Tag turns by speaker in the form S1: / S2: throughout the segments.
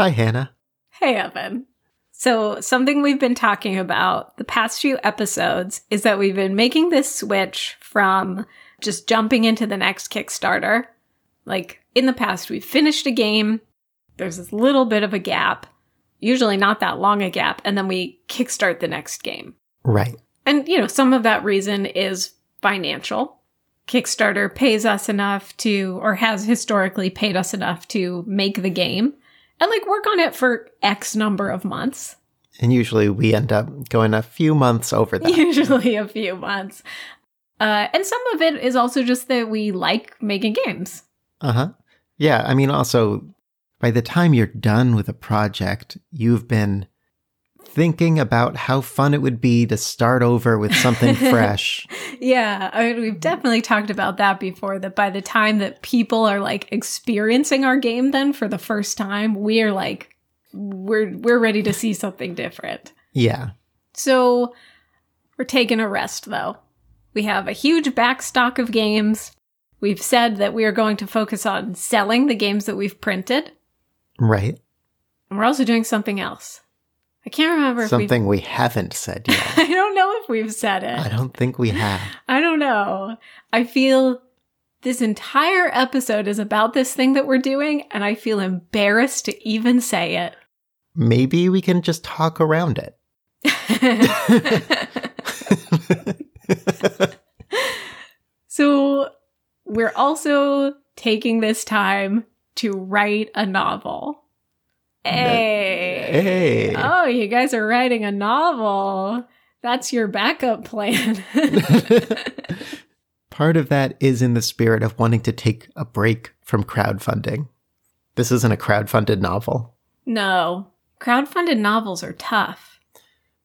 S1: Hi, Hannah.
S2: Hey, Evan. So, something we've been talking about the past few episodes is that we've been making this switch from just jumping into the next Kickstarter. Like in the past, we've finished a game, there's this little bit of a gap, usually not that long a gap, and then we kickstart the next game.
S1: Right.
S2: And, you know, some of that reason is financial. Kickstarter pays us enough to, or has historically paid us enough to make the game and like work on it for X number of months.
S1: And usually we end up going a few months over that.
S2: Usually a few months. Uh, and some of it is also just that we like making games.
S1: Uh huh. Yeah. I mean, also, by the time you're done with a project, you've been thinking about how fun it would be to start over with something fresh.
S2: Yeah, I mean, we've definitely talked about that before. That by the time that people are like experiencing our game, then for the first time, we are like, we're we're ready to see something different.
S1: Yeah.
S2: So we're taking a rest though. We have a huge backstock of games. We've said that we are going to focus on selling the games that we've printed.
S1: Right.
S2: And we're also doing something else. I can't remember if
S1: Something we haven't said yet.
S2: I don't know if we've said it.
S1: I don't think we have.
S2: I don't know. I feel this entire episode is about this thing that we're doing, and I feel embarrassed to even say it.
S1: Maybe we can just talk around it.
S2: so, we're also taking this time to write a novel. Hey.
S1: Hey.
S2: Oh, you guys are writing a novel. That's your backup plan.
S1: Part of that is in the spirit of wanting to take a break from crowdfunding. This isn't a crowdfunded novel.
S2: no, crowdfunded novels are tough.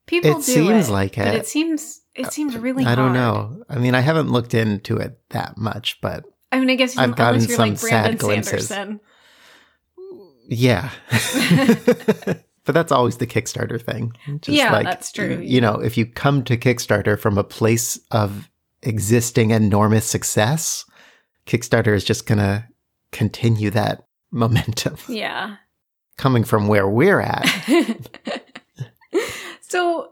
S2: People
S1: It
S2: do
S1: seems
S2: it,
S1: like
S2: but
S1: it.
S2: it seems it seems uh, really.
S1: I don't
S2: hard.
S1: know. I mean, I haven't looked into it that much, but
S2: I mean, I guess you
S1: I've gotten
S2: like
S1: some
S2: Brandon
S1: sad glimpses. Yeah. but that's always the Kickstarter thing. Just
S2: Yeah, that's true.
S1: You know, if you come to Kickstarter from a place of existing enormous success, Kickstarter is just going to continue that momentum.
S2: Yeah.
S1: Coming from where we're at.
S2: so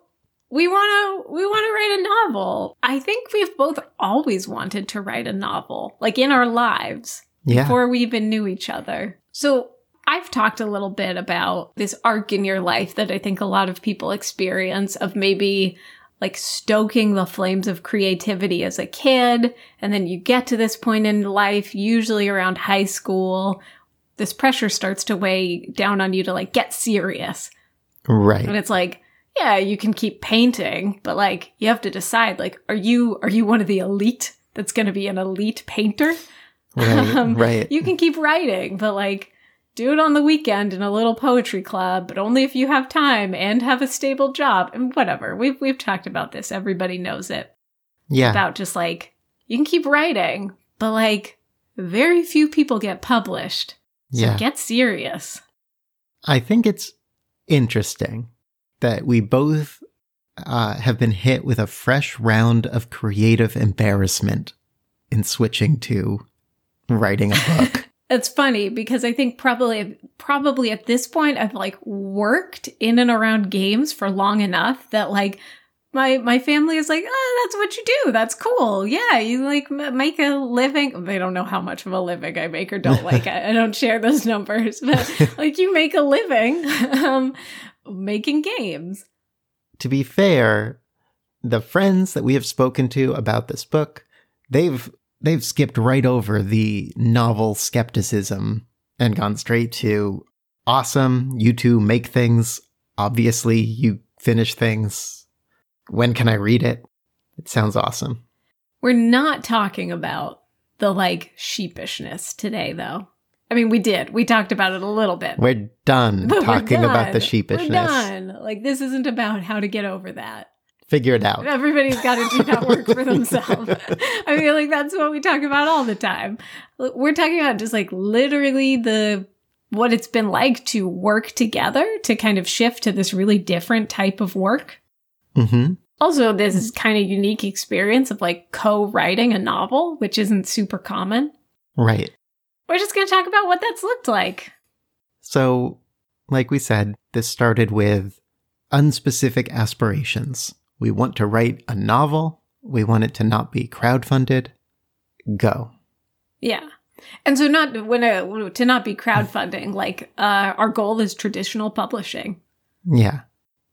S2: we want to we want to write a novel. I think we've both always wanted to write a novel, like in our lives
S1: Yeah.
S2: before we even knew each other. So I've talked a little bit about this arc in your life that I think a lot of people experience of maybe like stoking the flames of creativity as a kid. And then you get to this point in life, usually around high school. This pressure starts to weigh down on you to like get serious.
S1: Right.
S2: And it's like, yeah, you can keep painting, but like you have to decide like are you are you one of the elite that's going to be an elite painter?
S1: Right.
S2: Um,
S1: right.
S2: You can keep writing, but like do it on the weekend in a little poetry club, but only if you have time and have a stable job and whatever. We've we've talked about this. Everybody knows it.
S1: yeah.
S2: About just like you can keep writing, but like very few people get published. So
S1: yeah.
S2: get serious.
S1: I think it's interesting that we both uh, have been hit with a fresh round of creative embarrassment in switching to writing a book.
S2: It's funny because I think probably probably at this point I've like worked in and around games for long enough that like my my family is like, "Oh, that's what you do. That's cool. Yeah, you like m- make a living." They don't know how much of a living I make or don't like. I, I don't share those numbers, but like you make a living um making games.
S1: to be fair, the friends that we have spoken to about this book, they've they've skipped right over the novel skepticism and gone straight to awesome. You two make things. Obviously, you finish things. When can I read it? It sounds awesome.
S2: We're not talking about the like sheepishness today though. I mean, we did. We talked about it a little bit.
S1: We're done
S2: But we're
S1: talking about the sheepishness.
S2: We're done. Like this isn't about how to get over that.
S1: Figure it out.
S2: Everybody's got to do that work for themselves. I feel like that's what we talk about all the time. We're talking about just like literally the what it's been like to work together to kind of shift to this really different type of work.
S1: hmm
S2: Also, this is kind of unique experience of like co-writing a novel, which isn't super common.
S1: Right.
S2: We're just going to talk about what that's looked like.
S1: So like we said, this started with unspecific aspirations. We want to write a novel. We want it to not be crowdfunded. Go.
S2: Yeah. And so not when a, to not be crowdfunding, like uh, our goal is traditional publishing.
S1: Yeah.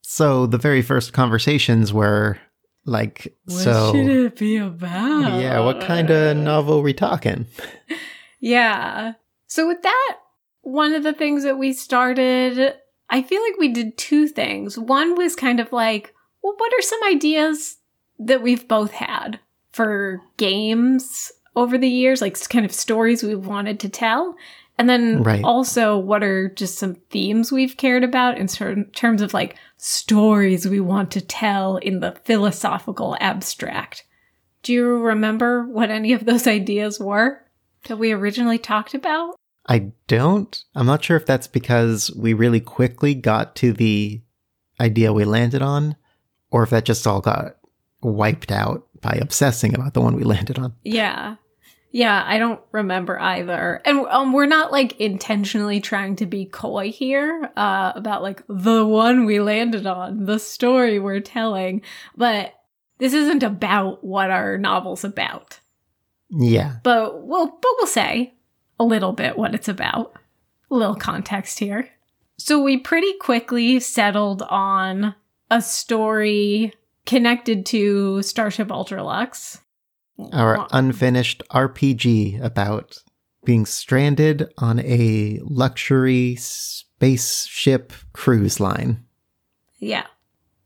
S1: So the very first conversations were like,
S2: What
S1: so
S2: should it be about?
S1: yeah, what kind of novel we talking?
S2: Yeah. So with that, one of the things that we started, I feel like we did two things. One was kind of like, well, what are some ideas that we've both had for games over the years, like kind of stories we've wanted to tell? And then
S1: Right.
S2: also, what are just some themes we've cared about in certain terms of like stories we want to tell in the philosophical abstract? Do you remember what any of those ideas were that we originally talked about?
S1: I don't. I'm not sure if that's because we really quickly got to the idea we landed on, or if that just all got wiped out by obsessing about the one we landed on.
S2: Yeah. Yeah, I don't remember either. And um, we're not like intentionally trying to be coy here uh, about like the one we landed on, the story we're telling. But this isn't about what our novel's about.
S1: Yeah.
S2: But we'll, but we'll say a little bit what it's about. A little context here. So we pretty quickly settled on a story connected to Starship Ultralux.
S1: Our unfinished RPG about being stranded on a luxury spaceship cruise line.
S2: Yeah.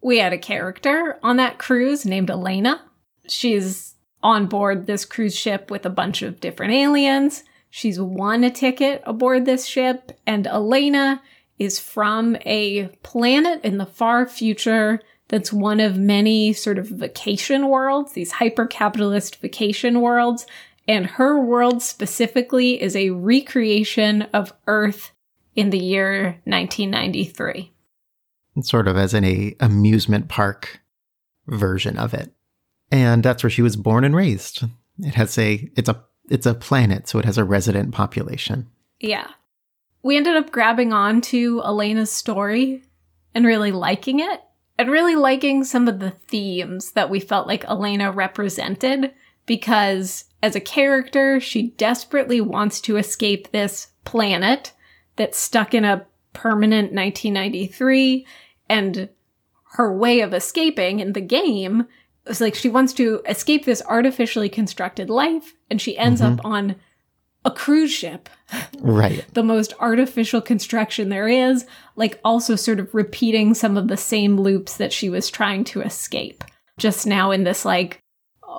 S2: We had a character on that cruise named Elena. She's on board this cruise ship with a bunch of different aliens. She's won a ticket aboard this ship, and Elena is from a planet in the far future that's one of many sort of vacation worlds, these hyper capitalist vacation worlds. And her world specifically is a recreation of Earth in the year 1993.
S1: sort of as an a amusement park version of it. And that's where she was born and raised. It has a it's a it's a planet, so it has a resident population.
S2: Yeah. We ended up grabbing on to Elena's story and really liking it, and really liking some of the themes that we felt like Elena represented because as a character, she desperately wants to escape this planet that's stuck in a permanent 1993 and her way of escaping in the game is like she wants to escape this artificially constructed life and she ends
S1: Mhm.
S2: up on a cruise ship
S1: Right.
S2: the most artificial construction there is, like also sort of repeating some of the same loops that she was trying to escape, just now in this like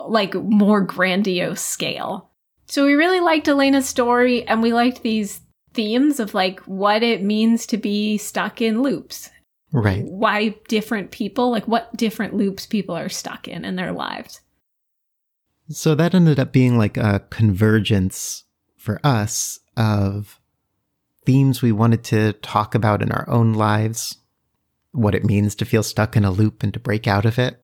S2: like more grandiose scale. So we really liked Elena's story and we liked these themes of like what it means to be stuck in loops.
S1: Right.
S2: Why different people, like what different loops people are stuck in in their lives.
S1: So that ended up being like a convergence for us of themes we wanted to talk about in our own lives, what it means to feel stuck in a loop and to break out of it.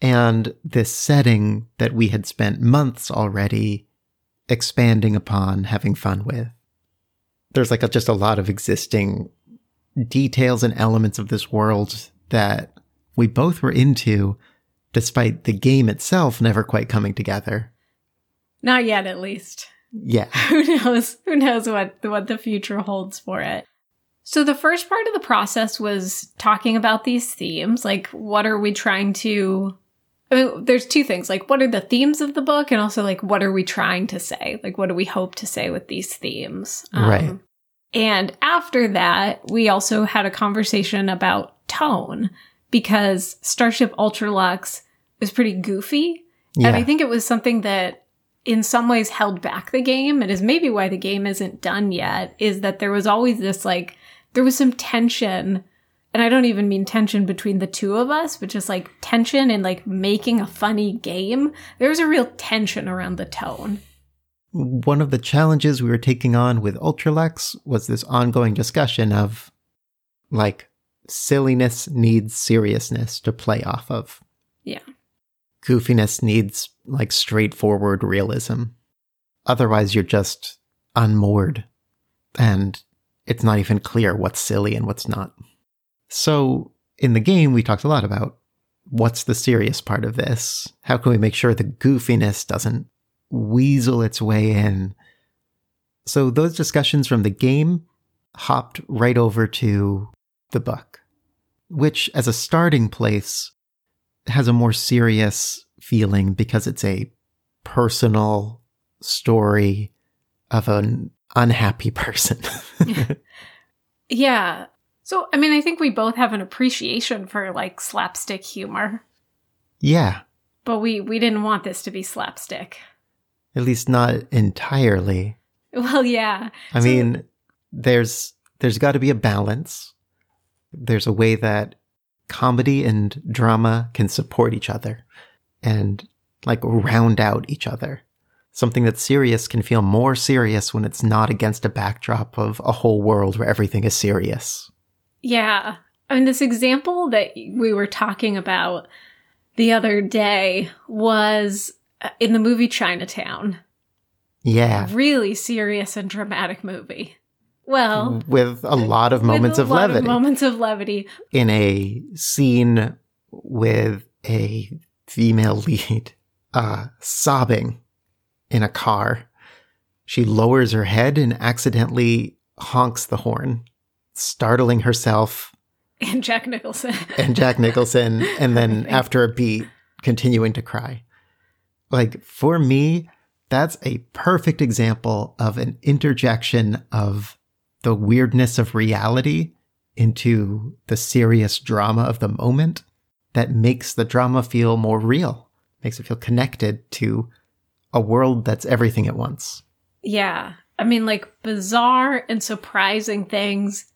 S1: And this setting that we had spent months already expanding upon, having fun with. There's like a, just a lot of existing details and elements of this world that we both were into, despite the game itself never quite coming together.
S2: Not yet at least.
S1: Yeah.
S2: who knows? Who knows what what the future holds for it? So the first part of the process was talking about these themes. Like what are we trying to I mean, there's two things. Like what are the themes of the book? And also like what are we trying to say? Like what do we hope to say with these themes? Um,
S1: Right.
S2: and after that we also had a conversation about tone because starship ultralux was pretty goofy.
S1: Yeah.
S2: and I think it was something that in some ways held back the game and is maybe why the game isn't done yet is that there was always this like there was some tension and I don't even mean tension between the two of us, but just like tension in like making a funny game. There was a real tension around the tone.
S1: One of the challenges we were taking on with Ultralux was this ongoing discussion of like silliness needs seriousness to play off of. Goofiness needs like straightforward realism. Otherwise, you're just unmoored and it's not even clear what's silly and what's not. So in the game, we talked a lot about what's the serious part of this? How can we make sure the goofiness doesn't weasel its way in? So those discussions from the game hopped right over to the book, which as a starting place has a more serious feeling because it's a personal story of an unhappy person.
S2: yeah. So, I mean, I think we both have an appreciation for like slapstick humor.
S1: Yeah.
S2: But we we didn't want this to be slapstick.
S1: At least not entirely.
S2: Well, yeah.
S1: I so, mean, there's there's got to be a balance. There's a way that comedy and drama can support each other and like round out each other. Something that's serious can feel more serious when it's not against a backdrop of a whole world where everything is serious.
S2: Yeah. I mean, this example that we were talking about the other day was uh, in the movie Chinatown.
S1: Yeah.
S2: Really serious and dramatic movie. Well,
S1: with a lot of moments of levity. Of
S2: moments of levity.
S1: In a scene with a female lead uh, sobbing in a car, she lowers her head and accidentally honks the horn, startling herself.
S2: And Jack Nicholson.
S1: and Jack Nicholson. And then after a beat, continuing to cry. Like, for me, that's a perfect example of an interjection of the weirdness of reality into the serious drama of the moment that makes the drama feel more real, makes it feel connected to a world that's everything at once.
S2: Yeah. I mean, like bizarre and surprising things,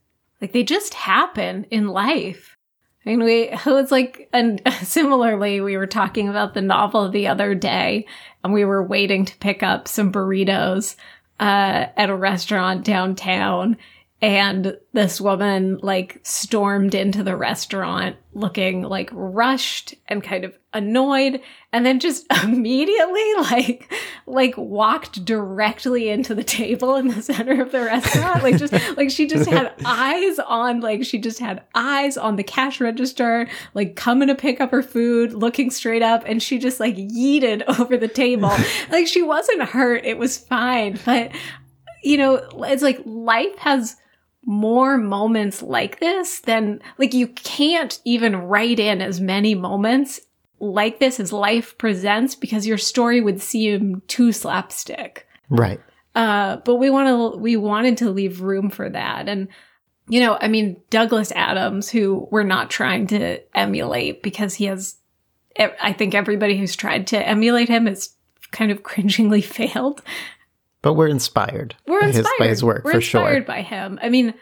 S2: like they just happen in life. I mean, we, it was like, and similarly, we were talking about the novel the other day and we were waiting to pick up some burritos uh, at a restaurant downtown. And this woman like stormed into the restaurant looking like rushed and kind of annoyed and then just immediately like like walked directly into the table in the center of the restaurant. Like just like she just had eyes on like she just had eyes on the cash register like coming to pick up her food looking straight up and she just like yeeted over the table. Like she wasn't hurt. It was fine. But you know it's like life has more moments like this than like you can't even write in as many moments like this as life presents because your story would seem too slapstick.
S1: Right.
S2: Uh, but we want to we wanted to leave room for that and you know, I mean Douglas Adams who we're not trying to emulate because he has I think everybody who's tried to emulate him has kind of cringingly failed.
S1: But we're inspired.
S2: We're inspired
S1: by his, by his work
S2: we're
S1: for
S2: inspired
S1: sure.
S2: by him. I mean,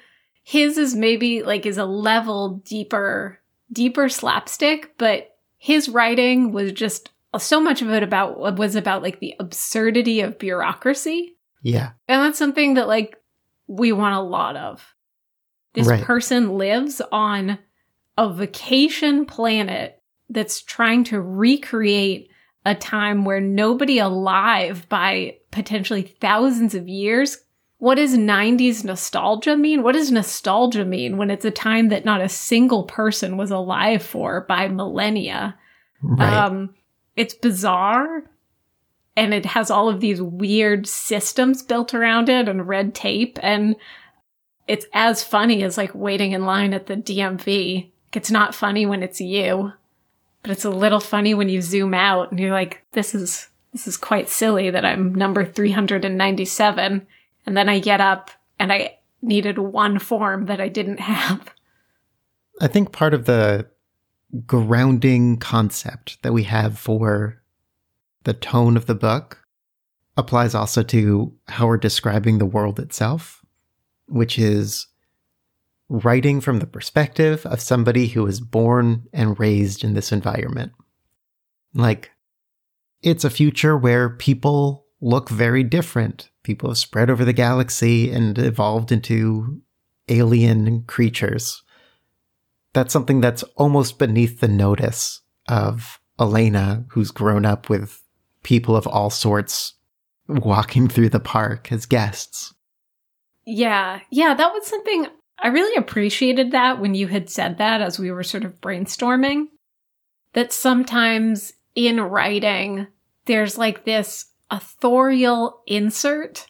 S2: his is maybe like is a level deeper, deeper slapstick, but his writing was just so much of it about was about like the absurdity of bureaucracy.
S1: Yeah.
S2: And that's something that like we want a lot of. This right. person lives on a vacation planet that's trying to recreate a time where nobody alive by potentially thousands of years. What does 90s nostalgia mean? What does nostalgia mean when it's a time that not a single person was alive for by millennia? Right. Um, it's bizarre and it has all of these weird systems built around it and red tape and it's as funny as like waiting in line at the DMV. It's not funny when it's you but it's a little funny when you zoom out and you're like, this is this is quite silly that I'm number 397 and then I get up and I needed one form that I didn't have.
S1: I think part of the grounding concept that we have for the tone of the book applies also to how we're describing the world itself, which is writing from the perspective of somebody who was born and raised in this environment. Like, it's a future where people look very different. People have spread over the galaxy and evolved into alien creatures. That's something that's almost beneath the notice of Elena, who's grown up with people of all sorts walking through the park as guests.
S2: Yeah. Yeah, that was something I really appreciated that when you had said that as we were sort of brainstorming. That sometimes in writing, there's like this authorial insert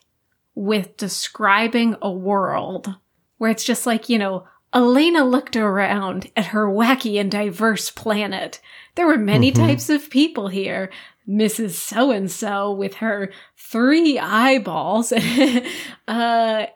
S2: with describing a world where it's just like, you know, Elena looked around at her wacky and diverse planet. There were many
S1: Mhm.
S2: types of people here. Mrs. So and so with her three eyeballs. uh,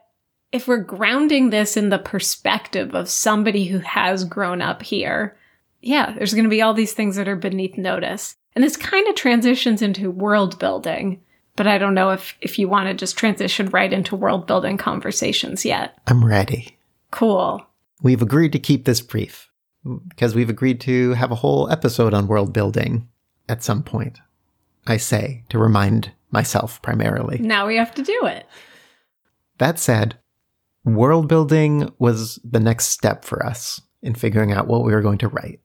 S2: if we're grounding this in the perspective of somebody who has grown up here, yeah, there's going to be all these things that are beneath notice. And this kind of transitions into world building, but I don't know if, if you want to just transition right into world building conversations yet.
S1: I'm ready.
S2: Cool.
S1: We've agreed to keep this brief because we've agreed to have a whole episode on world building at some point. I say to remind myself primarily.
S2: Now we have to do it.
S1: That said, world building was the next step for us in figuring out what we were going to write.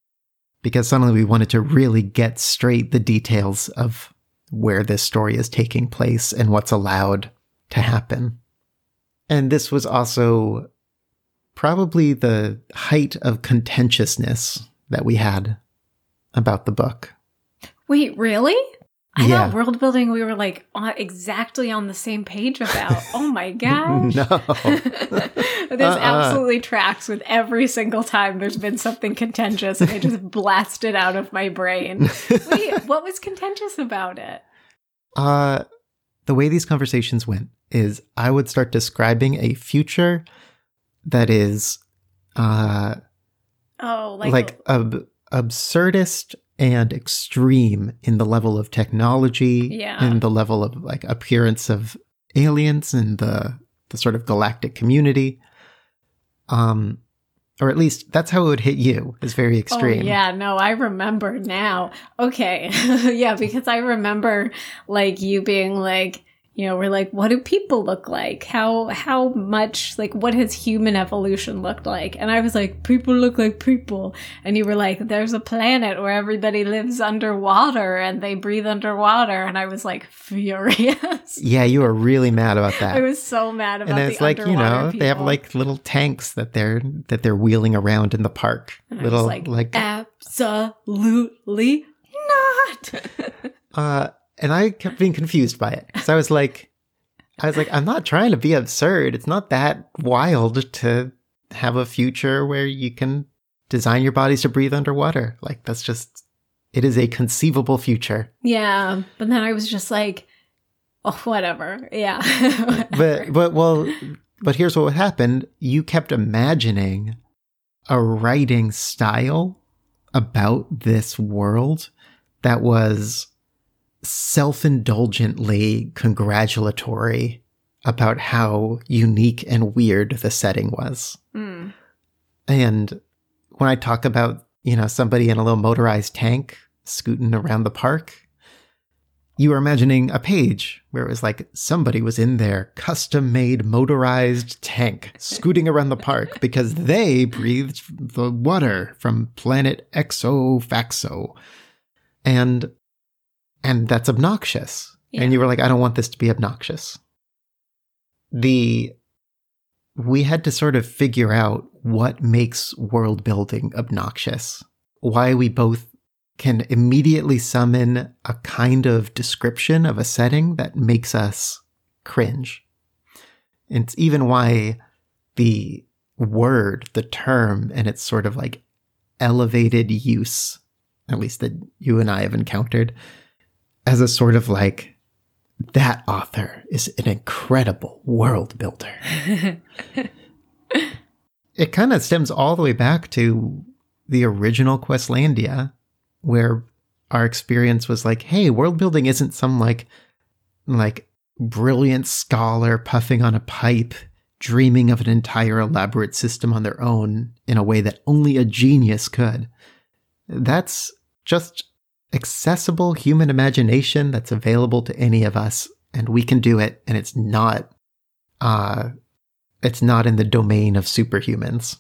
S1: Because suddenly we wanted to really get straight the details of where this story is taking place and what's allowed to happen. And this was also probably the height of contentiousness that we had about the book.
S2: Wait, really? I
S1: Yeah.
S2: thought world building we were like exactly on the same page about. Oh my gosh.
S1: No.
S2: this
S1: Uh-uh.
S2: absolutely tracks with every single time there's been something contentious and I just blasted out of my brain. Wait, what was contentious about it?
S1: Uh, the way these conversations went is I would start describing a future that is uh,
S2: Oh, like,
S1: like, ab- absurdist and extreme in the level of technology
S2: Yeah.
S1: and the level of like appearance of aliens and the the sort of galactic community. Um, or at least that's how it would hit you. Is very extreme.
S2: Oh, yeah, no, I remember now. Okay. yeah, because I remember like you being like, you know, we're like, what do people look like? How how much like what has human evolution looked like? And I was like, people look like people. And you were like, there's a planet where everybody lives underwater and they breathe underwater. And I was like furious.
S1: Yeah, you were really mad about that.
S2: I was so mad about
S1: and it's like you know they have like little tanks that they're that they're wheeling around in the park
S2: And
S1: little
S2: was
S1: like,
S2: absolutely not.
S1: uh and i kept being confused by it. Because i was like i was like i'm not trying to be absurd. It's not that wild to have a future where you can design your bodies to breathe underwater. Like that's just it is a conceivable future.
S2: Yeah, but then I was just like, oh, whatever. Yeah.
S1: but but well but here's what happened. You kept imagining a writing style about this world that was self-indulgently congratulatory about how unique and weird the setting was
S2: Mm.
S1: and when i talk about you know somebody in a little motorized tank scooting around the park you were imagining a page where it was like somebody was in their custom made motorized tank scooting around the park because they breathed the water from planet Exofaxo. And and that's obnoxious.
S2: Yeah.
S1: And you were like, I don't want this to be obnoxious. The we had to sort of figure out what makes world building obnoxious. Why we both can immediately summon a kind of description of a setting that makes us cringe. It's even why the word, the term, and its sort of like elevated use, at least that you and I have encountered, as a sort of like, that author is an incredible world builder. it kind of stems all the way back to the original Questlandia, where our experience was like, hey, world building isn't some like like brilliant scholar puffing on a pipe, dreaming of an entire elaborate system on their own in a way that only a genius could. That's just accessible human imagination that's available to any of us, and we can do it, and it's not uh it's not in the domain of superhumans.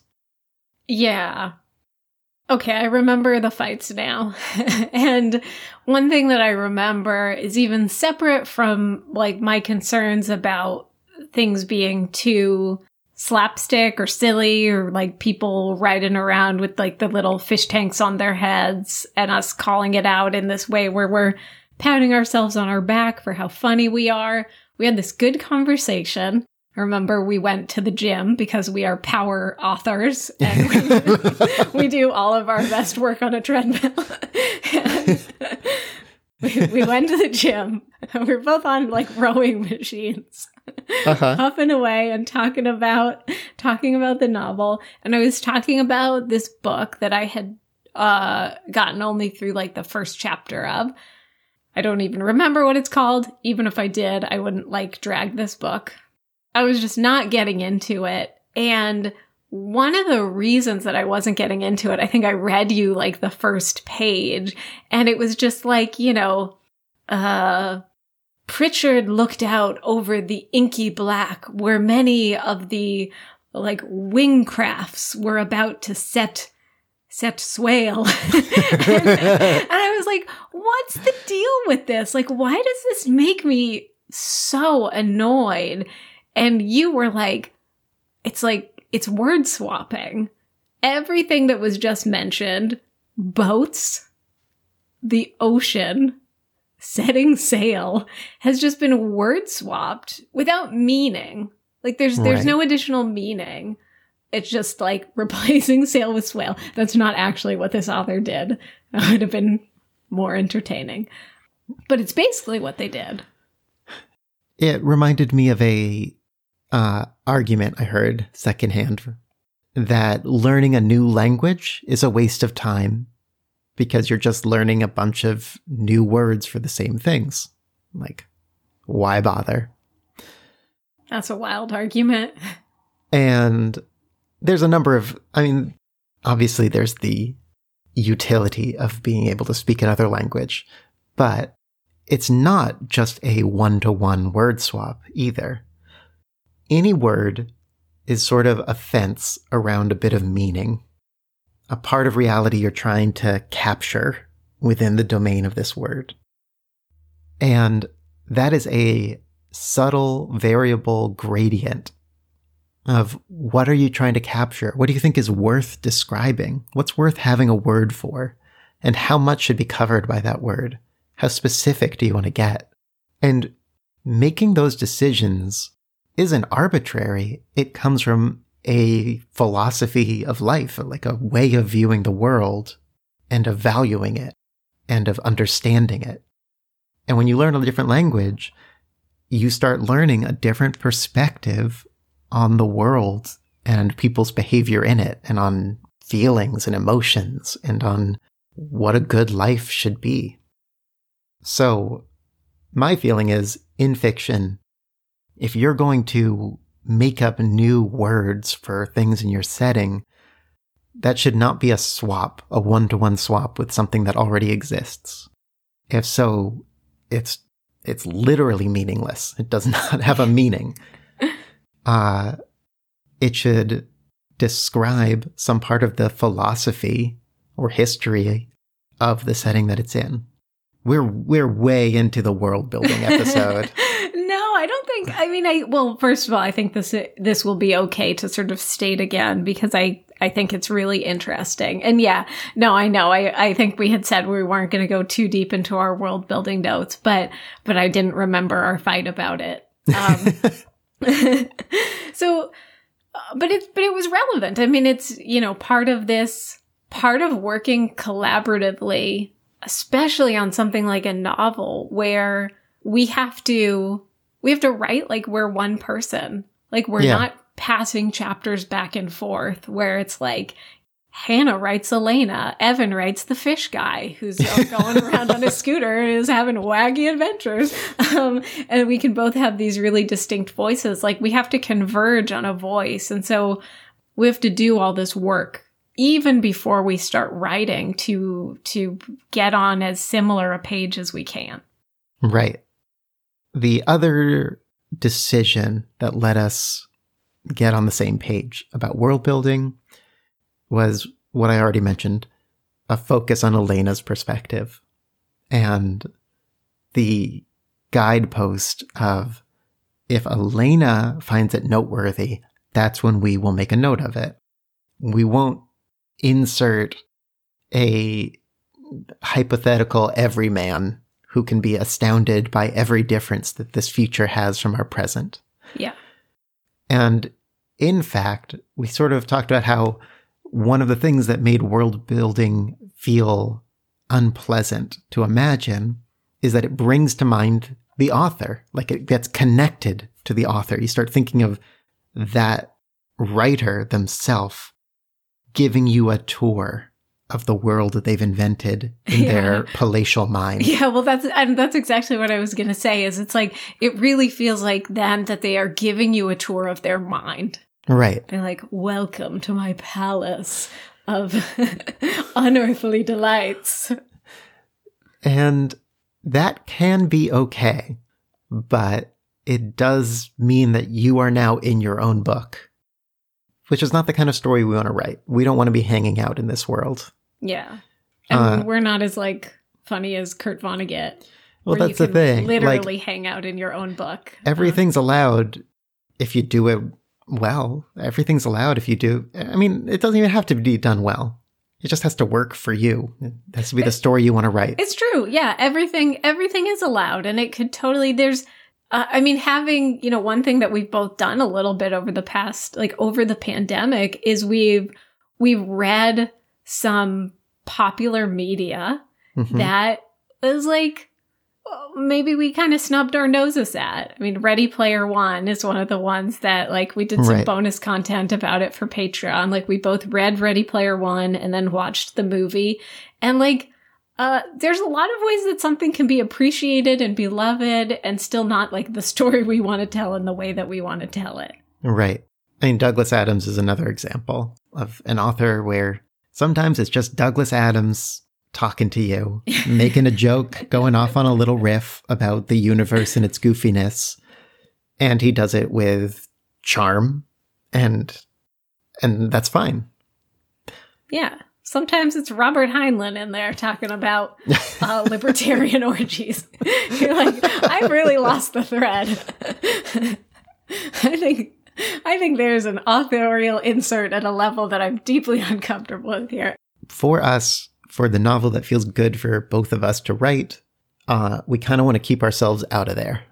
S2: Yeah. Okay, I remember the fights now. and one thing that I remember is even separate from like my concerns about things being too slapstick or silly or like people riding around with like the little fish tanks on their heads and us calling it out in this way where we're patting ourselves on our back for how funny we are. We had this good conversation. Remember, we went to the gym because we are power authors and we, we do all of our best work on a treadmill. we, we went to the gym. we are both on like rowing machines,
S1: Uh-huh.
S2: puffing away and talking about talking about the novel. And I was talking about this book that I had uh, gotten only through like the first chapter of. I don't even remember what it's called. Even if I did, I wouldn't like drag this book. I was just not getting into it. And one of the reasons that I wasn't getting into it, I think I read you like the first page, and it was just like, you know, uh, Pritchard looked out over the inky black where many of the like wing crafts were about to set set swale. and, and I was like, what's the deal with this? Like, why does this make me so annoyed? And you were like, it's like, it's word swapping. Everything that was just mentioned boats, the ocean, setting sail has just been word swapped without meaning. Like there's there's
S1: Right.
S2: no additional meaning. It's just like replacing sail with swale. That's not actually what this author did. That would have been more entertaining. But it's basically what they did.
S1: It reminded me of a uh, argument I heard secondhand that learning a new language is a waste of time because you're just learning a bunch of new words for the same things. Like, why bother?
S2: That's a wild argument.
S1: And there's a number of, I mean, obviously there's the utility of being able to speak another language, but it's not just a one to one word swap either. Any word is sort of a fence around a bit of meaning, a part of reality you're trying to capture within the domain of this word. And that is a subtle variable gradient of what are you trying to capture? What do you think is worth describing? What's worth having a word for? And how much should be covered by that word? How specific do you want to get? And making those decisions isn't arbitrary. It comes from a philosophy of life, like a way of viewing the world and of valuing it and of understanding it. And when you learn a different language, you start learning a different perspective on the world and people's behavior in it and on feelings and emotions and on what a good life should be. So my feeling is in fiction, if you're going to make up new words for things in your setting, that should not be a swap, a one to one swap with something that already exists. If so, it's it's literally meaningless. It does not have a meaning. Uh, it should describe some part of the philosophy or history of the setting that it's in. We're we're way into the world building episode.
S2: I don't think. I mean, I well, first of all, I think this this will be okay to sort of state again because I I think it's really interesting. And yeah, no, I know. I I think we had said we weren't going to go too deep into our world building notes, but but I didn't remember our fight about it. Um, so, uh, but it but it was relevant. I mean, it's you know part of this part of working collaboratively, especially on something like a novel where we have to we have to write like we're one person. Like we're
S1: Yeah.
S2: not passing chapters back and forth where it's like Hannah writes Elena, Evan writes the fish guy who's going around on a scooter and is having wacky adventures. Um, and we can both have these really distinct voices. Like we have to converge on a voice. And so we have to do all this work even before we start writing to to get on as similar a page as we can.
S1: Right. The other decision that let us get on the same page about world building was what I already mentioned a focus on Elena's perspective and the guidepost of if Elena finds it noteworthy, that's when we will make a note of it. We won't insert a hypothetical everyman who can be astounded by every difference that this future has from our present.
S2: Yeah.
S1: And in fact, we sort of talked about how one of the things that made world building feel unpleasant to imagine is that it brings to mind the author. Like it gets connected to the author. You start thinking of that writer themselves giving you a tour of the world that they've invented in
S2: Yeah.
S1: their palatial mind.
S2: Yeah, well that's and that's exactly what I was going to say is it's like it really feels like them that they are giving you a tour of their mind.
S1: Right.
S2: They're like, "Welcome to my palace of unearthly delights."
S1: And that can be okay, but it does mean that you are now in your own book, which is not the kind of story we want to write. We don't want to be hanging out in this world.
S2: Yeah. And
S1: Uh,
S2: we're not as like funny as Kurt Vonnegut.
S1: Well, that's the thing.
S2: Literally
S1: Like,
S2: hang out in your own book.
S1: everything's allowed if you do it well. Everything's allowed if you do. I mean, it doesn't even have to be done well. It just has to work for you. It has to be the story you want to write.
S2: It's true. Yeah, everything everything is allowed and it could totally there's uh, I mean having, you know, one thing that we've both done a little bit over the past like over the pandemic is we've we've read some popular media
S1: Mhm.
S2: that is like maybe we kind of snubbed our noses at. I mean, Ready Player One is one of the ones that like we did some
S1: Right.
S2: bonus content about it for Patreon. Like we both read Ready Player One and then watched the movie. And like uh there's a lot of ways that something can be appreciated and beloved and still not like the story we want to tell in the way that we want to tell it.
S1: Right. I mean, Douglas Adams is another example of an author where sometimes it's just Douglas Adams talking to you, making a joke, going off on a little riff about the universe and its goofiness. And he does it with charm and and that's fine.
S2: Yeah. Sometimes it's Robert Heinlein in there talking about uh, libertarian orgies. You're like, I've really lost the thread. I think I think there's an authorial insert at a level that I'm deeply uncomfortable with here.
S1: For us, for the novel that feels good for both of us to write, uh, we kind of want to keep ourselves out of there,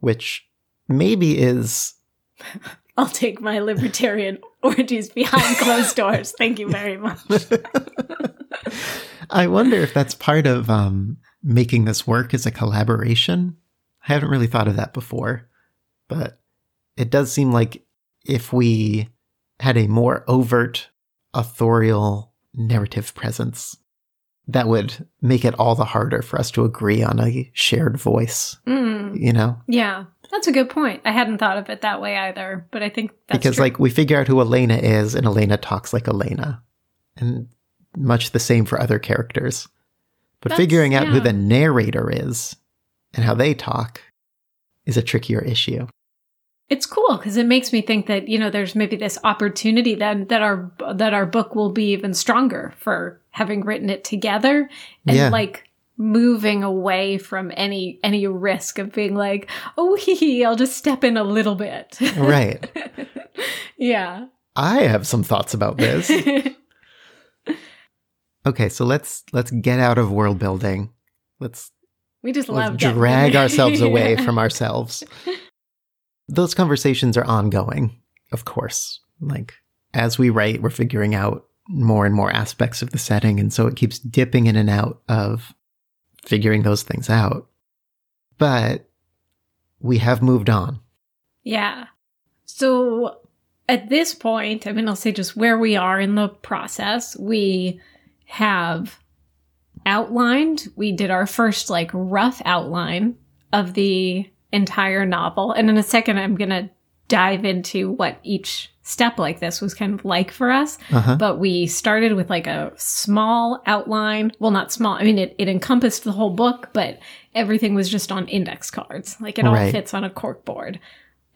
S1: which maybe is
S2: I'll take my libertarian orgies behind closed doors. Thank you very much.
S1: I wonder if that's part of um, making this work as a collaboration. I haven't really thought of that before, but it does seem like if we had a more overt authorial narrative presence, that would make it all the harder for us to agree on a shared voice,
S2: Mm,
S1: you know?
S2: yeah, that's a good point. I hadn't thought of it that way either, but I think that's
S1: because
S2: true.
S1: like we figure out who Elena is and Elena talks like Elena. And much the same for other characters. But
S2: That's-
S1: figuring out who the narrator is and how they talk is a trickier issue.
S2: It's cool because it makes me think that you know there's maybe this opportunity then that our that our book will be even stronger for having written it together and
S1: Yeah.
S2: like moving away from any any risk of being like oh hee hee I'll just step in a little bit
S1: Right.
S2: yeah
S1: I have some thoughts about this. Okay, so let's let's get out of world building. Let's
S2: we just love
S1: drag ourselves away
S2: Yeah.
S1: from ourselves. Those conversations are ongoing, of course. Like as we write, we're figuring out more and more aspects of the setting, and so it keeps dipping in and out of figuring those things out. But we have moved on.
S2: Yeah. So at this point, I mean, I'll say just where we are in the process, we have outlined, we did our first like rough outline of the entire novel. And in a second, I'm going to dive into what each step like this was kind of like for us.
S1: Uh-huh.
S2: But we started with like a small outline. Well, not small. I mean, it, it encompassed the whole book, but everything was just on index cards. Like it all
S1: Right.
S2: fits on a cork board.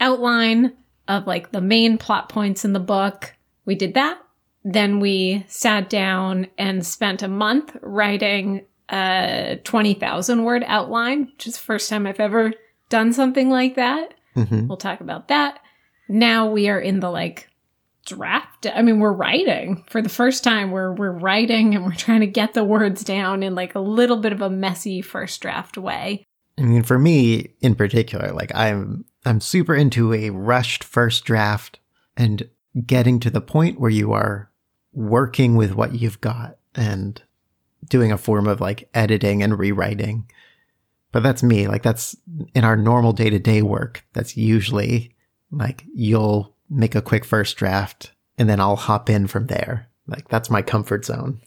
S2: Outline of like the main plot points in the book. We did that. Then we sat down and spent a month writing a 20,000 word outline, which is the first time I've ever done something like that.
S1: hmm
S2: We'll talk about that. Now we are in the like draft. I mean, we're writing for the first time. We're we're writing and we're trying to get the words down in like a little bit of a messy first draft way.
S1: I mean, for me in particular, like I'm, I'm super into a rushed first draft and getting to the point where you are working with what you've got and doing a form of like editing and rewriting. But that's me. Like that's in our normal day to day work. That's usually like you'll make a quick first draft and then I'll hop in from there. Like that's my comfort zone.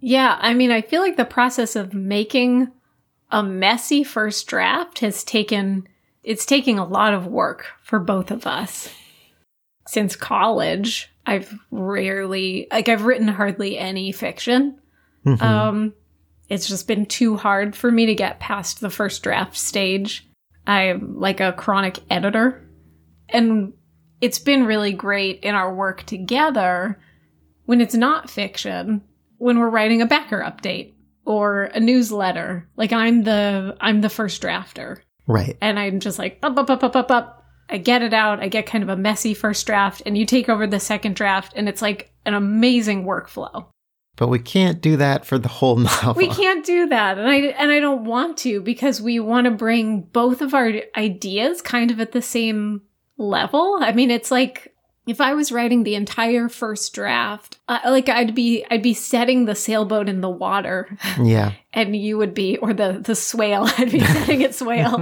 S2: Yeah, I mean, I feel like the process of making a messy first draft has taken it's taking a lot of work for both of us. Since college, I've rarely like I've written hardly any fiction.
S1: Mhm.
S2: Um it's just been too hard for me to get past the first draft stage. I'm like a chronic editor and it's been really great in our work together when it's not fiction, when we're writing a backer update or a newsletter. Like I'm the I'm the first drafter
S1: right.
S2: and I'm just like up up up up up up. I get it out. I get kind of a messy first draft and you take over the second draft and it's like an amazing workflow.
S1: But we can't do that for the whole novel.
S2: We can't do that, and I and I don't want to because we want to bring both of our ideas kind of at the same level. I mean, it's like if I was writing the entire first draft, uh, like I'd be I'd be setting the sailboat in the water,
S1: Yeah.
S2: and you would be or the the swale. I'd be setting it swale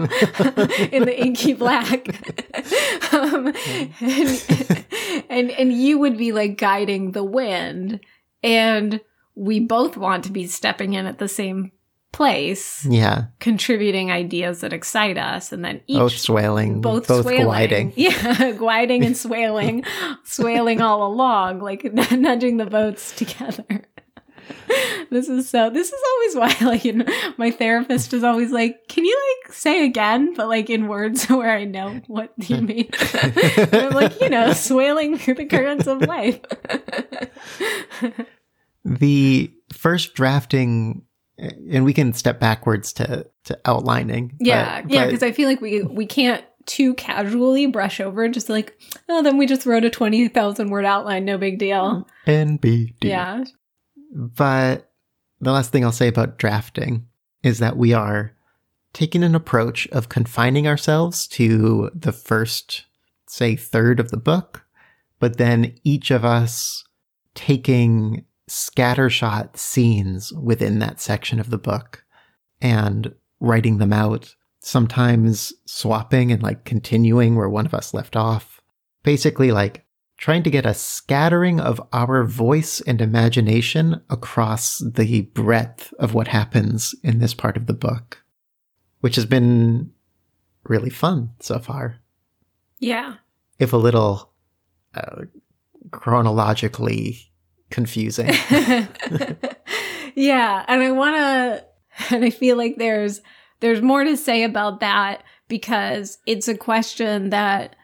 S2: in the inky black, um, and, and and you would be like guiding the wind, and we both want to be stepping in at the same place,
S1: Yeah.
S2: contributing ideas that excite us, and then each
S1: Both swailing,
S2: both,
S1: both,
S2: swailing.
S1: gliding.
S2: Yeah, gliding and swailing, swailing all along, like nudging the boats together. This is so. This is always why, like, you know, my therapist is always like, "Can you like say again, but like in words where I know what you mean?" I'm like, you know, swailing through the currents of life.
S1: The first drafting, and we can step backwards to, to outlining.
S2: Yeah,
S1: but-
S2: yeah, because I feel like we we can't too casually brush over just like, oh, then we just wrote a twenty thousand word outline, no big deal.
S1: NBD.
S2: Yeah,
S1: But the last thing I'll say about drafting is that we are taking an approach of confining ourselves to the first, say, third of the book, but then each of us taking scattershot scenes within that section of the book and writing them out, sometimes swapping and like continuing where one of us left off. Basically, like trying to get a scattering of our voice and imagination across the breadth of what happens in this part of the book, which has been really fun so far.
S2: yeah.
S1: If a little uh, chronologically confusing.
S2: yeah, and I want to and I feel like there's there's more to say about that because it's a question that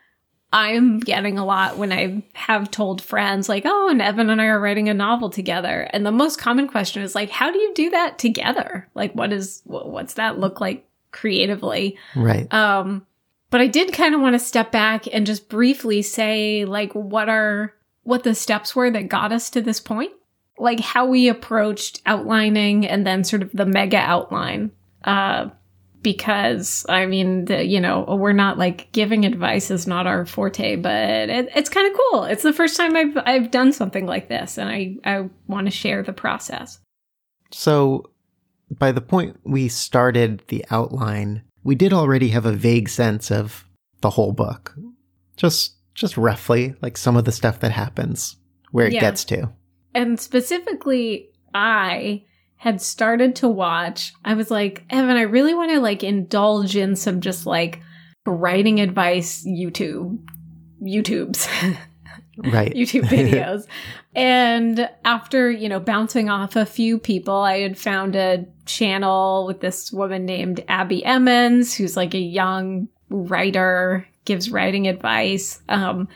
S2: I'm getting a lot when I have told friends like, "Oh, and Evan and I are writing a novel together." And the most common question is like, "How do you do that together? Like what is what's that look like creatively?"
S1: right.
S2: Um, but I did kind of want to step back and just briefly say like what are what the steps were that got us to this point, like how we approached outlining and then sort of the mega outline. Uh, because I mean, the, you know, we're not like giving advice is not our forte, but it, it's kind of cool. It's the first time I've I've done something like this, and I I want to share the process.
S1: So, by the point we started the outline, we did already have a vague sense of the whole book. Just just roughly, like some of the stuff that happens, where it
S2: Yeah.
S1: gets to.
S2: and specifically i had started to watch i was like evan i really want to like indulge in some just like writing advice youtube youtubes.
S1: Right.
S2: youtube videos. And after you know bouncing off a few people i had found a channel with this woman named Abbie Emmons who's like a young writer gives writing advice. Um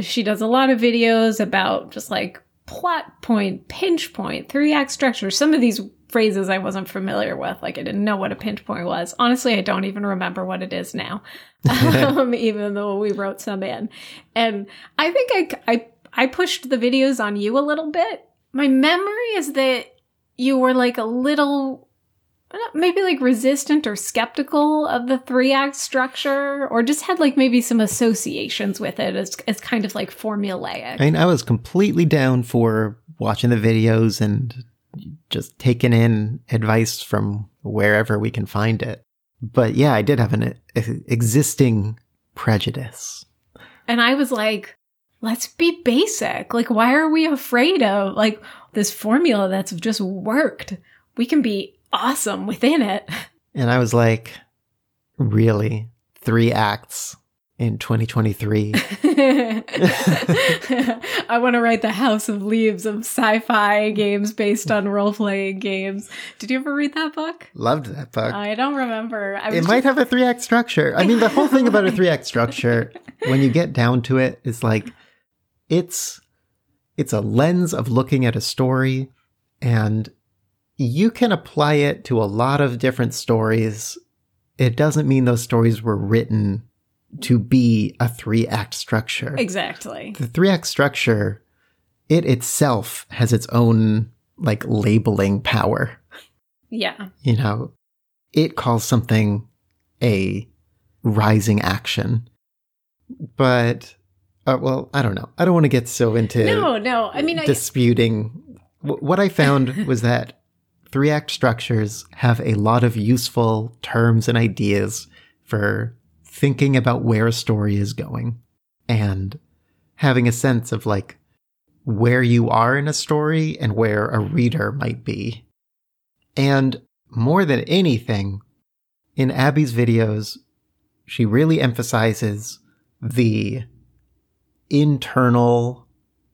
S2: she does a lot of videos about just like plot point, pinch point, three act structure. Some of these phrases I wasn't familiar with. Like I didn't know what a pinch point was. Honestly, I don't even remember what it is now, um, even though we wrote some in. And I think I, I, I pushed the videos on you a little bit. My memory is that you were like a little maybe like resistant or skeptical of the three act structure or just had like maybe some associations with it as, as kind of like formulaic.
S1: I mean, I was completely down for watching the videos and just taking in advice from wherever we can find it. But yeah, I did have an existing prejudice.
S2: And I was like, let's be basic. Like, why are we afraid of like this formula that's just worked? We can be awesome within it.
S1: And I was like, really? Three acts in 2023.
S2: I want to write the House of Leaves of sci fi games based on role playing games. Did you ever read that book?
S1: Loved that book.
S2: I don't remember. I
S1: it just... might have a three act structure. I mean, the whole thing about a three act structure, when you get down to it, is like it's it's a lens of looking at a story and you can apply it to a lot of different stories. It doesn't mean those stories were written to be a three act structure.
S2: Exactly.
S1: The three act structure, it itself has its own like labeling power.
S2: Yeah.
S1: You know, it calls something a rising action. But, uh, well, I don't know. I don't want to get so into
S2: no, no. I mean,
S1: disputing. I... what I found was that three act structures have a lot of useful terms and ideas for thinking about where a story is going and having a sense of like where you are in a story and where a reader might be. And more than anything, in Abbie's videos, she really emphasizes the internal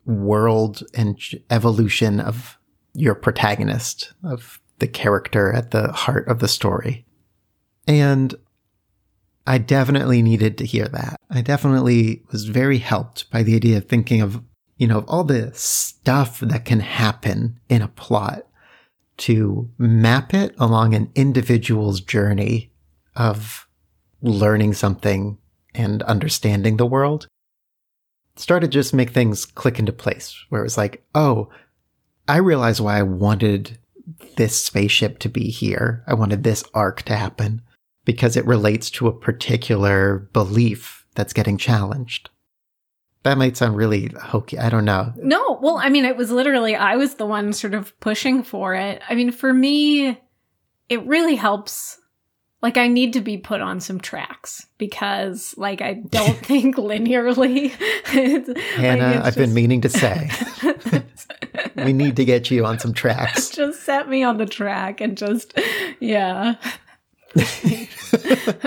S1: world and evolution of your protagonist, of the character at the heart of the story. And I definitely needed to hear that. I definitely was very helped by the idea of thinking of, you know, of all the stuff that can happen in a plot to map it along an individual's journey of learning something and understanding the world started just make things click into place where it was like, oh, I realized why I wanted this spaceship to be here. I wanted this arc to happen because it relates to a particular belief that's getting challenged. That might sound really hokey. I don't know.
S2: No, well, I mean, it was literally, I was the one sort of pushing for it. I mean, for me, it really helps. Like, I need to be put on some tracks because, like, I don't think linearly.
S1: Hannah, like, I've just... been meaning to say. we need to get you on some tracks.
S2: Just set me on the track and just, yeah.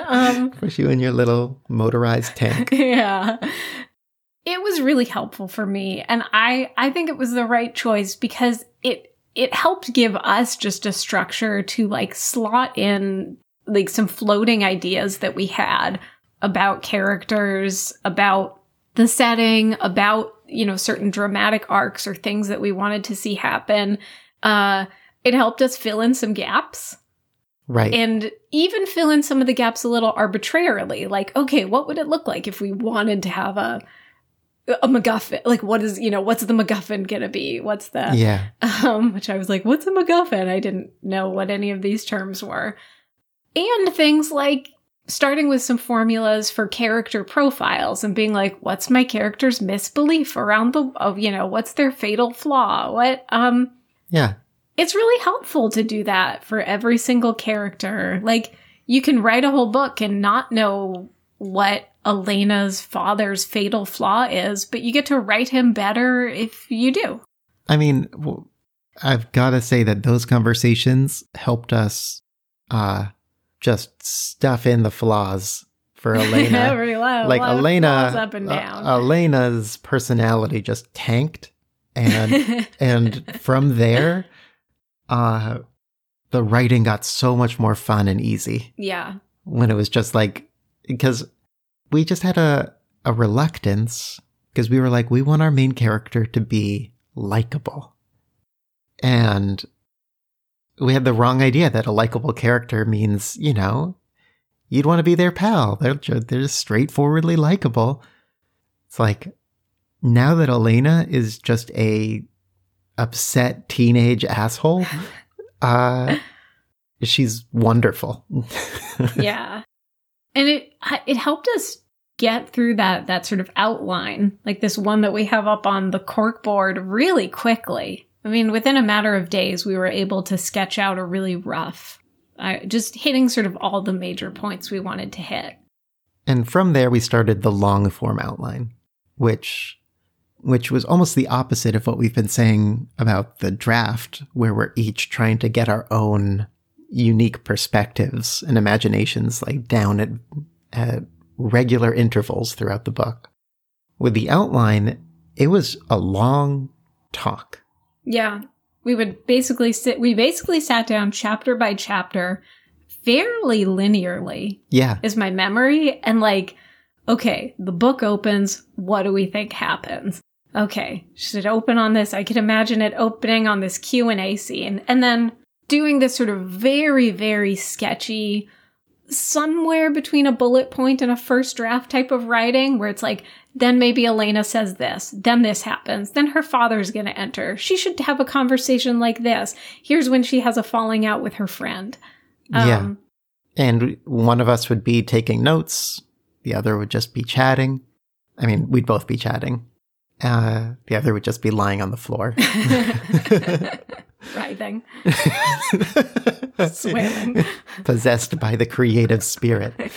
S1: um, Push you in your little motorized tank.
S2: Yeah. It was really helpful for me. And I, I think it was the right choice because it, it helped give us just a structure to like slot in like some floating ideas that we had about characters, about the setting, about you know, certain dramatic arcs or things that we wanted to see happen. Uh, it helped us fill in some gaps.
S1: Right.
S2: And even fill in some of the gaps a little arbitrarily. Like, okay, what would it look like if we wanted to have a a MacGuffin? Like, what is, you know, what's the MacGuffin gonna be? What's the
S1: Yeah.
S2: Um, which I was like, what's a MacGuffin? I didn't know what any of these terms were. And things like, starting with some formulas for character profiles and being like what's my character's misbelief around the of you know what's their fatal flaw? What um
S1: yeah.
S2: it's really helpful to do that for every single character. Like you can write a whole book and not know what Elena's father's fatal flaw is but you get to write him better if you do.
S1: I mean i've got to say that those conversations helped us uh just stuff in the flaws for Elena.
S2: like Elena, up and down.
S1: Uh, Elena's personality just tanked, and and from there, uh, the writing got so much more fun and easy.
S2: Yeah,
S1: when it was just like because we just had a a reluctance because we were like we want our main character to be likable, and we had the wrong idea that a likable character means, you know, you'd want to be their pal. They're just, they're just straightforwardly likable. It's like now that Elena is just a upset teenage asshole, uh, she's wonderful.
S2: yeah. And it it helped us get through that that sort of outline, like this one that we have up on the cork board really quickly. I mean, within a matter of days, we were able to sketch out a really rough, uh, just hitting sort of all the major points we wanted to hit.
S1: And from there, we started the long form outline, which which was almost the opposite of what we've been saying about the draft, where we're each trying to get our own unique perspectives and imaginations like down at, at regular intervals throughout the book. With the outline, it was a long talk.
S2: Yeah. We would basically sit, we basically sat down chapter by chapter fairly linearly.
S1: Yeah.
S2: Is my memory. And like, okay, the book opens. What do we think happens? Okay, should it open on this? I could imagine it opening on this Q&A scene. And then doing this sort of very, very sketchy, somewhere between a bullet point and a first draft type of writing where it's like, then maybe Elena says this, then this happens, then her father's gonna enter. She should have a conversation like this. Here's when she has a falling out with her friend.
S1: Um, yeah. And one of us would be taking notes, the other would just be chatting. I mean, we'd both be chatting. Uh, the other would just be lying on the floor.
S2: Writhing. Swailing.
S1: Possessed by the creative spirit.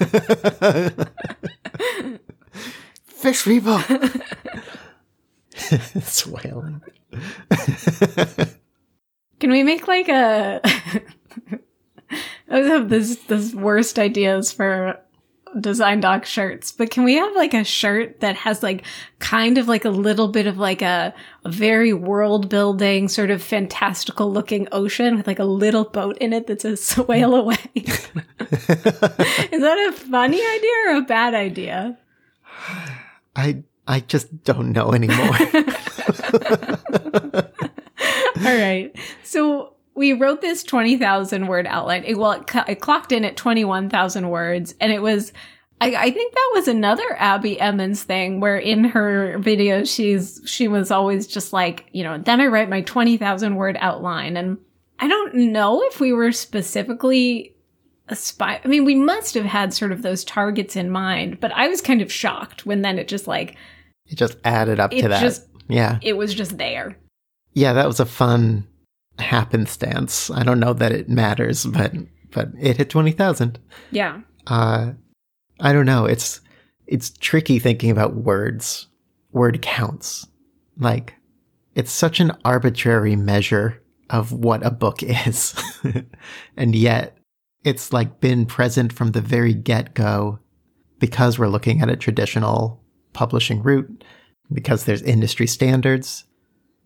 S1: Fish people! Swailing.
S2: Can we make like a. I always have this this worst ideas for design doc shirts, but can we have like a shirt that has like kind of like a little bit of like a, a, very world building sort of fantastical looking ocean with like a little boat in it that says sail away? Is that a funny idea or a bad idea?
S1: I I just don't know anymore.
S2: All right. So we wrote this 20,000 word outline. It, well, it, it, clocked in at 21,000 words and it was, I, I, think that was another Abbie Emmons thing where in her videos, she's, she was always just like, you know, then I write my 20,000 word outline. And I don't know if we were specifically aspire. I mean, we must have had sort of those targets in mind, but I was kind of shocked when then it just like,
S1: it just added up to that. Just, yeah.
S2: It was just there.
S1: Yeah, that was a fun happenstance. I don't know that it matters, but but it hit twenty thousand.
S2: Yeah.
S1: Uh, I don't know. It's it's tricky thinking about words, word counts. Like it's such an arbitrary measure of what a book is, and yet it's like been present from the very get go because we're looking at a traditional publishing route because there's industry standards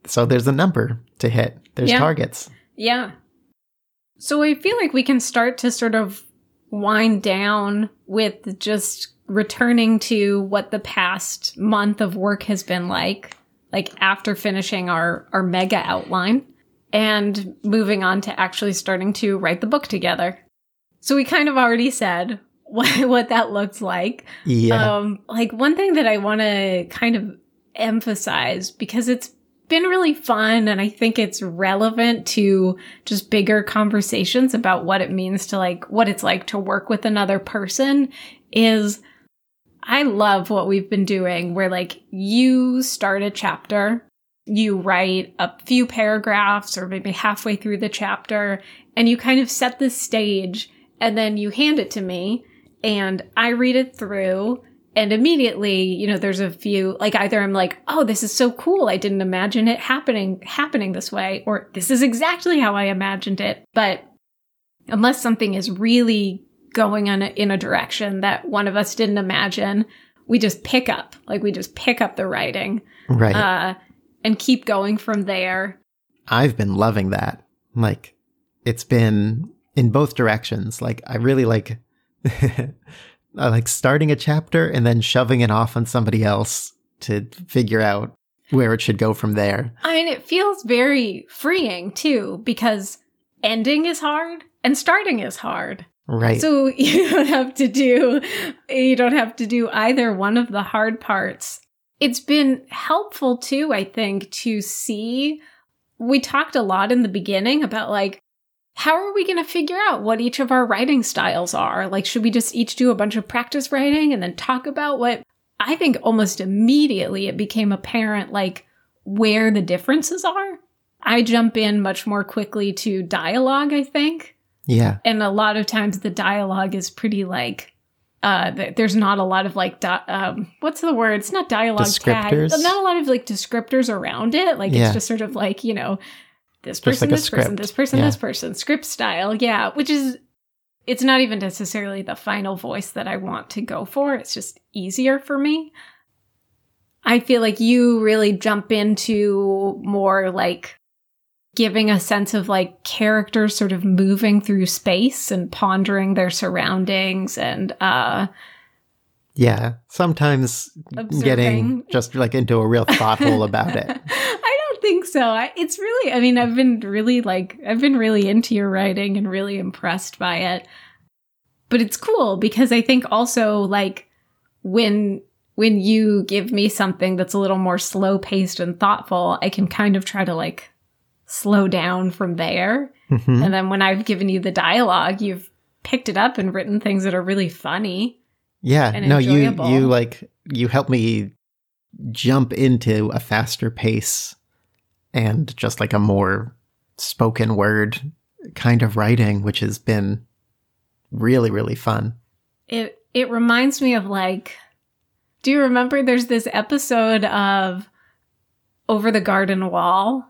S1: so there's a number to hit. There's yeah. targets.
S2: Yeah. So I feel like we can start to sort of wind down with just returning to what the past month of work has been like, like after finishing our, our mega outline and moving on to actually starting to write the book together. So we kind of already said what, what that looks like.
S1: Yeah.
S2: Um, like one thing that I want to kind of emphasize because it's been really fun and I think it's relevant to just bigger conversations about what it means to like what it's like to work with another person is I love what we've been doing where like you start a chapter, you write a few paragraphs or maybe halfway through the chapter and you kind of set the stage and then you hand it to me and I read it through and immediately you know there's a few like either i'm like oh this is so cool i didn't imagine it happening happening this way or this is exactly how i imagined it. But unless something is really going in a, in a direction that one of us didn't imagine we just pick up like we just pick up the writing
S1: right.
S2: uh, and keep going from there.
S1: I've been loving that. Like it's been in both directions like i really like uh, like starting a chapter and then shoving it off on somebody else to figure out where it should go from there.
S2: I mean, it feels very freeing too, because ending is hard and starting is hard.
S1: Right.
S2: So you don't have to do you don't have to do either one of the hard parts. It's been helpful too, I think, to see we talked a lot in the beginning about like how are we going to figure out what each of our writing styles are? Like should we just each do a bunch of practice writing and then talk about what I think almost immediately it became apparent like where the differences are. I jump in much more quickly to dialogue, I think.
S1: yeah.
S2: And a lot of times the dialogue is pretty like uh th- there's not a lot of like di- um what's the word? It's not dialogue tag.
S1: Descriptors?
S2: Not a lot of like descriptors around it. Like
S1: Yeah.
S2: it's just sort of like, you know, this
S1: Just
S2: person,
S1: like
S2: this person, this person,
S1: Yeah.
S2: this person, script style. Yeah, which is it's not even necessarily the final voice that I want to go for. It's just easier for me. I feel like you really jump into more like giving a sense of like characters sort of moving through space and pondering their surroundings and uh
S1: Yeah. Sometimes
S2: Observing.
S1: getting just like into a real thought hole about it.
S2: Think so. I, it's really, I mean, I've been really like, I've been really into your writing and really impressed by it. But it's cool because I think also like when when you give me something that's a little more slow paced and thoughtful, I can kind of try to like slow down from there.
S1: Mhm.
S2: And then when I've given you the dialogue, you've picked it up and written things that are really funny.
S1: Yeah. no, you you like you help me jump into a faster pace and just like a more spoken word kind of writing, which has been really, really fun.
S2: It it reminds me of like do you remember there's this episode of Over the Garden Wall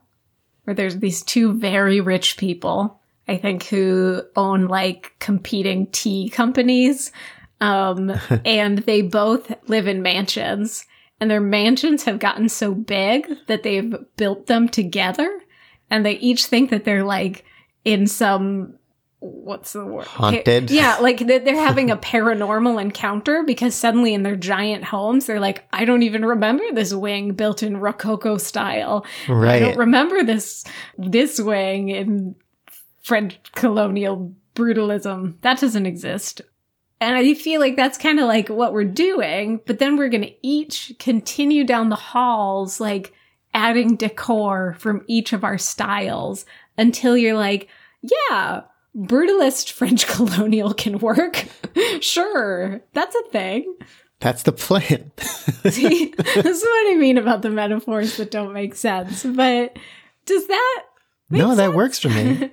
S2: where there's these two very rich people, I think who own like competing tea companies. Um and they both live in mansions and their mansions have gotten so big that they've built them together. And they each think that they're like in some what's the word?
S1: Haunted?
S2: yeah like they're they're having a paranormal encounter because suddenly in their giant homes they're like i don't even remember this wing built in rococo style.
S1: Right i
S2: don't remember this this wing in french colonial brutalism. That doesn't exist and I feel like that's kind of like what we're doing, but then we're going to each continue down the halls, like adding decor from each of our styles until you're like, yeah, brutalist French colonial can work. sure, that's a thing.
S1: That's the plan.
S2: See, this is what I mean about the metaphors that don't make sense. But does that?
S1: no, that works for me.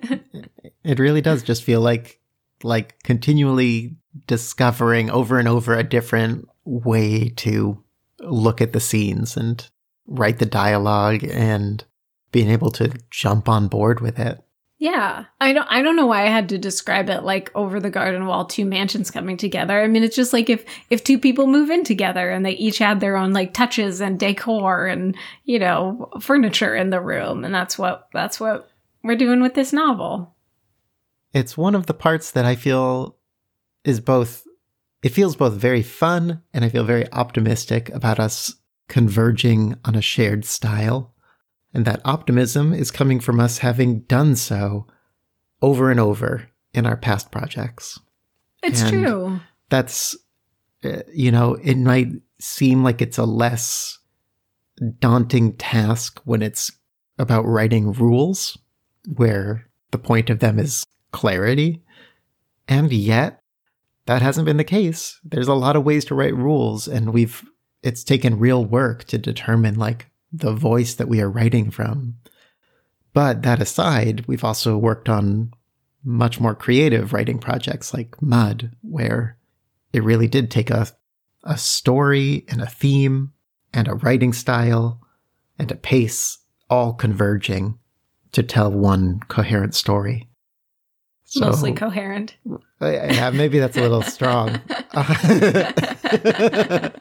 S1: It really does just feel like like continually discovering over and over a different way to look at the scenes and write the dialogue and being able to jump on board with it.
S2: Yeah. I don't I don't know why I had to describe it like over the garden wall two mansions coming together. I mean it's just like if if two people move in together and they each add their own like touches and decor and you know furniture in the room and that's what that's what we're doing with this novel.
S1: It's one of the parts that I feel is both it feels both very fun and I feel very optimistic about us converging on a shared style. And that optimism is coming from us having done so over and over in our past projects.
S2: It's
S1: And-
S2: true.
S1: That's, uh, you know, it might seem like it's a less daunting task when it's about writing rules, where the point of them is clarity. And yet, that hasn't been the case. There's a lot of ways to write rules, and we've, it's taken real work to determine like the voice that we are writing from. But that aside, we've also worked on much more creative writing projects like Mud, where it really did take a, a story and a theme and a writing style and a pace all converging to tell one coherent story. So,
S2: Mostly coherent.
S1: I- yeah, maybe that's a little strong.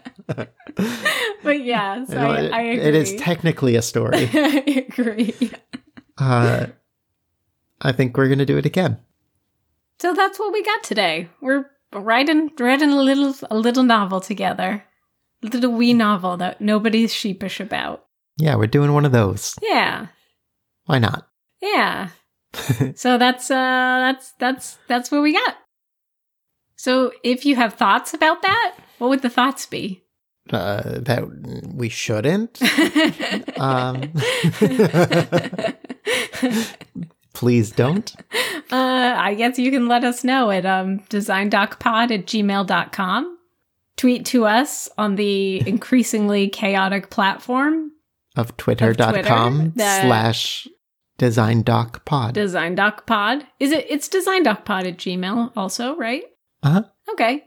S2: But yeah, so I,
S1: it-
S2: I agree.
S1: it is technically a story.
S2: I agree.
S1: Uh, I think we're going to do it again.
S2: So that's what we got today. We're writing writing a little a little novel together. A little wee novel that nobody's sheepish about.
S1: Yeah, we're doing one of those.
S2: Yeah.
S1: Why not?
S2: Yeah. so that's uh that's that's that's what we got. So if you have thoughts about that, what would the thoughts be?
S1: Uh, that we shouldn't. Um, Please don't.
S2: Uh, I guess you can let us know at um, designdocpod at gmail.com. Tweet to us on the increasingly chaotic platform
S1: Of twitter.com
S2: that-
S1: slash design doc pod.
S2: Design Doc Pod. Is it? It's Design Doc Pod at gmail also, right?
S1: Uh-huh.
S2: Okay.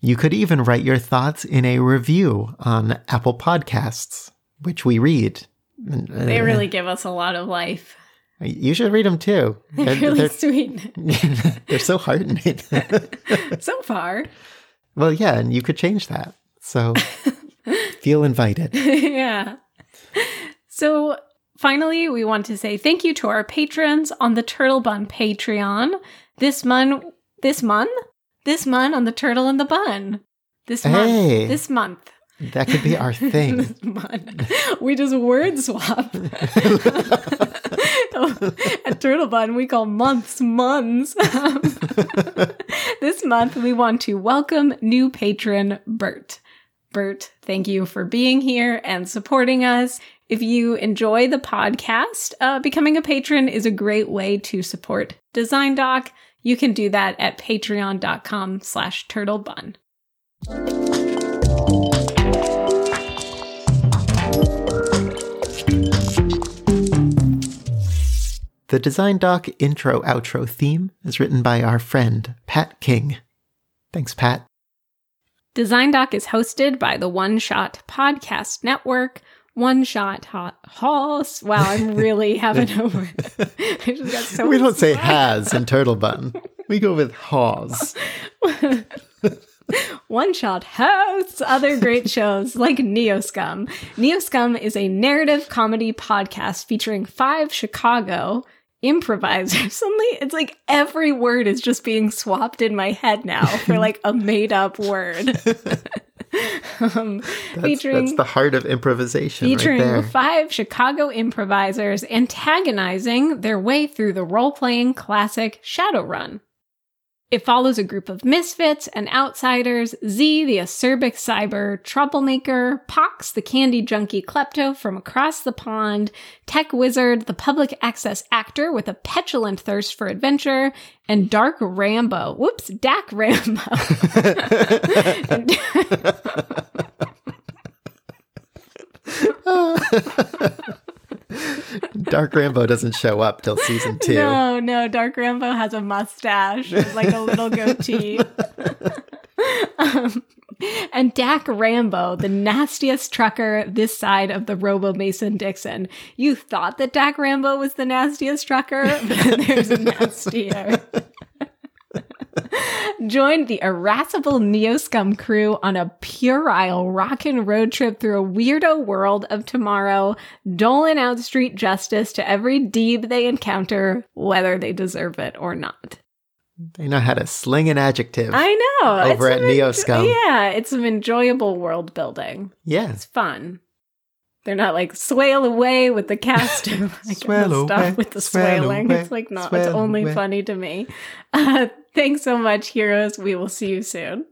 S1: You could even write your thoughts in a review on Apple Podcasts, which we read.
S2: They
S1: Uh,
S2: really give us a lot of life.
S1: You should read them too.
S2: They're,
S1: They're,
S2: really
S1: they're,
S2: sweet
S1: they're so heartening.
S2: so far.
S1: well, yeah, and you could change that. So feel invited.
S2: yeah. So finally, we want to say thank you to our patrons on the Turtle Bun Patreon. This month, this month, this month on the Turtle and the Bun. This month,
S1: Hey.
S2: this month,
S1: That could be our thing.
S2: month. We just word swap. At Turtle Bun, we call months months. this month, we want to welcome new patron Bert. Bert, thank you for being here and supporting us. If you enjoy the podcast, uh, becoming a patron is a great way to support Design Doc. You can do that at patreon.com slash turtlebun.
S1: The Design Doc intro outro theme is written by our friend, Pat King. Thanks, Pat.
S2: Design Doc is hosted by the One Shot Podcast Network. One Shot Hot Halls. Wow, I'm really having a I just got so
S1: we don't say has in Turtle Bun. We go with haws.
S2: One Shot hosts other great shows like Neoscum. Neoscum is a narrative comedy podcast featuring five Chicago improvisers. Suddenly, it's like every word is just being swapped in my head now for like a made up word. um,
S1: That's,
S2: featuring
S1: that's the heart of improvisation right
S2: featuring
S1: there.
S2: five Chicago improvisers antagonizing their way through the role playing classic Shadowrun. It follows a group of misfits and outsiders Z, the acerbic cyber troublemaker, Pox, the candy junkie klepto from across the pond, Tech Wizard, the public access actor with a petulant thirst for adventure, and Dark Rambo. Whoops, Dak Rambo.
S1: Dark Rambo doesn't show up till season two.
S2: No, no, Dark Rambo has a mustache, like a little goatee. um, and Dak Rambo, the nastiest trucker this side of the Robo Mason Dixon. You thought that Dak Rambo was the nastiest trucker, but there's a nastier. Joined the irascible Neoscum crew on a puerile rockin' road trip through a weirdo world of tomorrow, doling out street justice to every deeb they encounter, whether they deserve it or not.
S1: They know how to sling an adjective.
S2: I know.
S1: Over at
S2: some
S1: Neoscum.
S2: yeah, it's some enjoyable world building.
S1: yeah.
S2: It's fun. They're not like swale away with the cast of like
S1: Swale
S2: the stuff
S1: away,
S2: with the
S1: swale
S2: swaling.
S1: away,
S2: it's like not. It's only
S1: away.
S2: funny to me. Uh, thanks so much, heroes. We will see you soon.